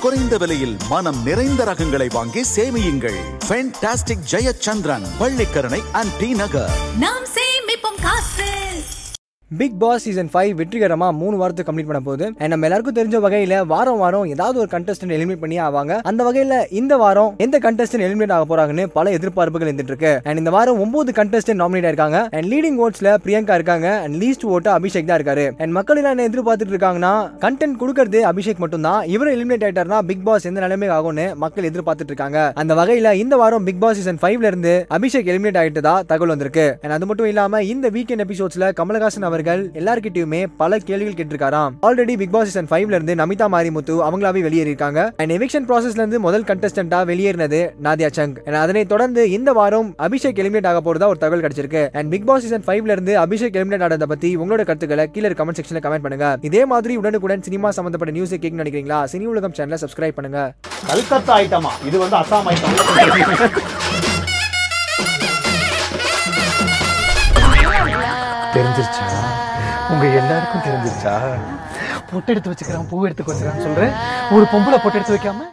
குறைந்த விலையில் மனம் நிறைந்த ரகங்களை வாங்கி சேமியுங்கள். ஃபென்டாஸ்டிக் ஜெயச்சந்திரன் பள்ளிக்கரணை அண்ட் டி நகர் நாம் பிக் பாஸ் சீசன் ஃபைவ் வெற்றிகரமா மூணு வாரத்துக்கு கம்ப்ளீட் பண்ண போகுது அண்ட் நம்ம எல்லாருக்கும் தெரிஞ்ச வகையில வாரம் வாரம் ஏதாவது ஒரு கண்டஸ்டன்ட் எலிமினேட் பண்ணி ஆவாங்க. அந்த வகையில இந்த வாரம் எந்த கண்டஸ்டன்ட் எலிமினேட் ஆக போறாங்கன்னு பல எதிர்பார்ப்புகள் இருந்துட்டு இருக்கு. அண்ட் இந்த வாரம் ஒன்பது கண்டஸ்டன்ட் நாமினேட் ஆயிருக்காங்க. அண்ட் லீடிங் ஓட்ஸ்ல பிரியங்கா இருக்காங்க. அண்ட் லீஸ்ட் ஓட்டு அபிஷேக் தான் இருக்காரு. அண்ட் மக்கள் எல்லாம் என்ன எதிர்பார்த்துட்டு இருக்காங்கன்னா கண்டென்ட் கொடுக்கறது அபிஷேக் மட்டும் தான் இவர் எலிமினேட் ஆயிட்டாருன்னா பிக் பாஸ் எந்த நிலைமை ஆகும்னு மக்கள் எதிர்பார்த்துட்டு இருக்காங்க. அந்த வகையில இந்த வாரம் பிக் பாஸ் சீசன் ஃபைவ்ல இருந்து அபிஷேக் எலிமினேட் ஆயிட்டதா தகவல் வந்திருக்கு. அண்ட் அது மட்டும் இல்லாம இந்த வீக்கெண்ட் எபிசோட்ஸ்ல கமலஹாசன் அவர் அவர்கள் எல்லார்கிட்டயுமே பல கேள்விகள் கேட்டிருக்காராம். ஆல்ரெடி பிக் பாஸ் சீசன் ஃபைவ்ல இருந்து நமிதா மாரிமுத்து அவங்களாவே வெளியேறியிருக்காங்க. அண்ட் எவிக்ஷன் ப்ராசஸ்ல இருந்து முதல் கண்டஸ்டன்டா வெளியேறினது நாதியா சங். And அதனை தொடர்ந்து இந்த வாரம் அபிஷேக் எலிமினேட் ஆக போறதா ஒரு தகவல் கிடைச்சிருக்கு. அண்ட் பிக் பாஸ் சீசன் ஃபைவ்ல இருந்து அபிஷேக் எலிமினேட் ஆனதை பத்தி உங்களோட கருத்துக்களை கீழே கமெண்ட் செக்ஷன்ல கமெண்ட் பண்ணுங்க. இதே மாதிரி உடனுக்குடன் சினிமா சம்பந்தப்பட்ட நியூஸ் கேட்க நினைக்கிறீங்களா? சினி உலகம் சேனலை சப்ஸ்கிரைப் பண்ணுங்க. கல்கத்தா ஐட்டமா இது வந்து அசாம் ஐட்டம் தெரிஞ்சிருச்சா? உங்க எல்லாருக்கும் தெரிஞ்சிருச்சா? பொட்டு எடுத்து வச்சுக்கிறான் பூ எடுத்து வச்சுக்கிறான்னு சொல்றேன். ஒரு பொம்பளை பொட்டு எடுத்து வைக்காம?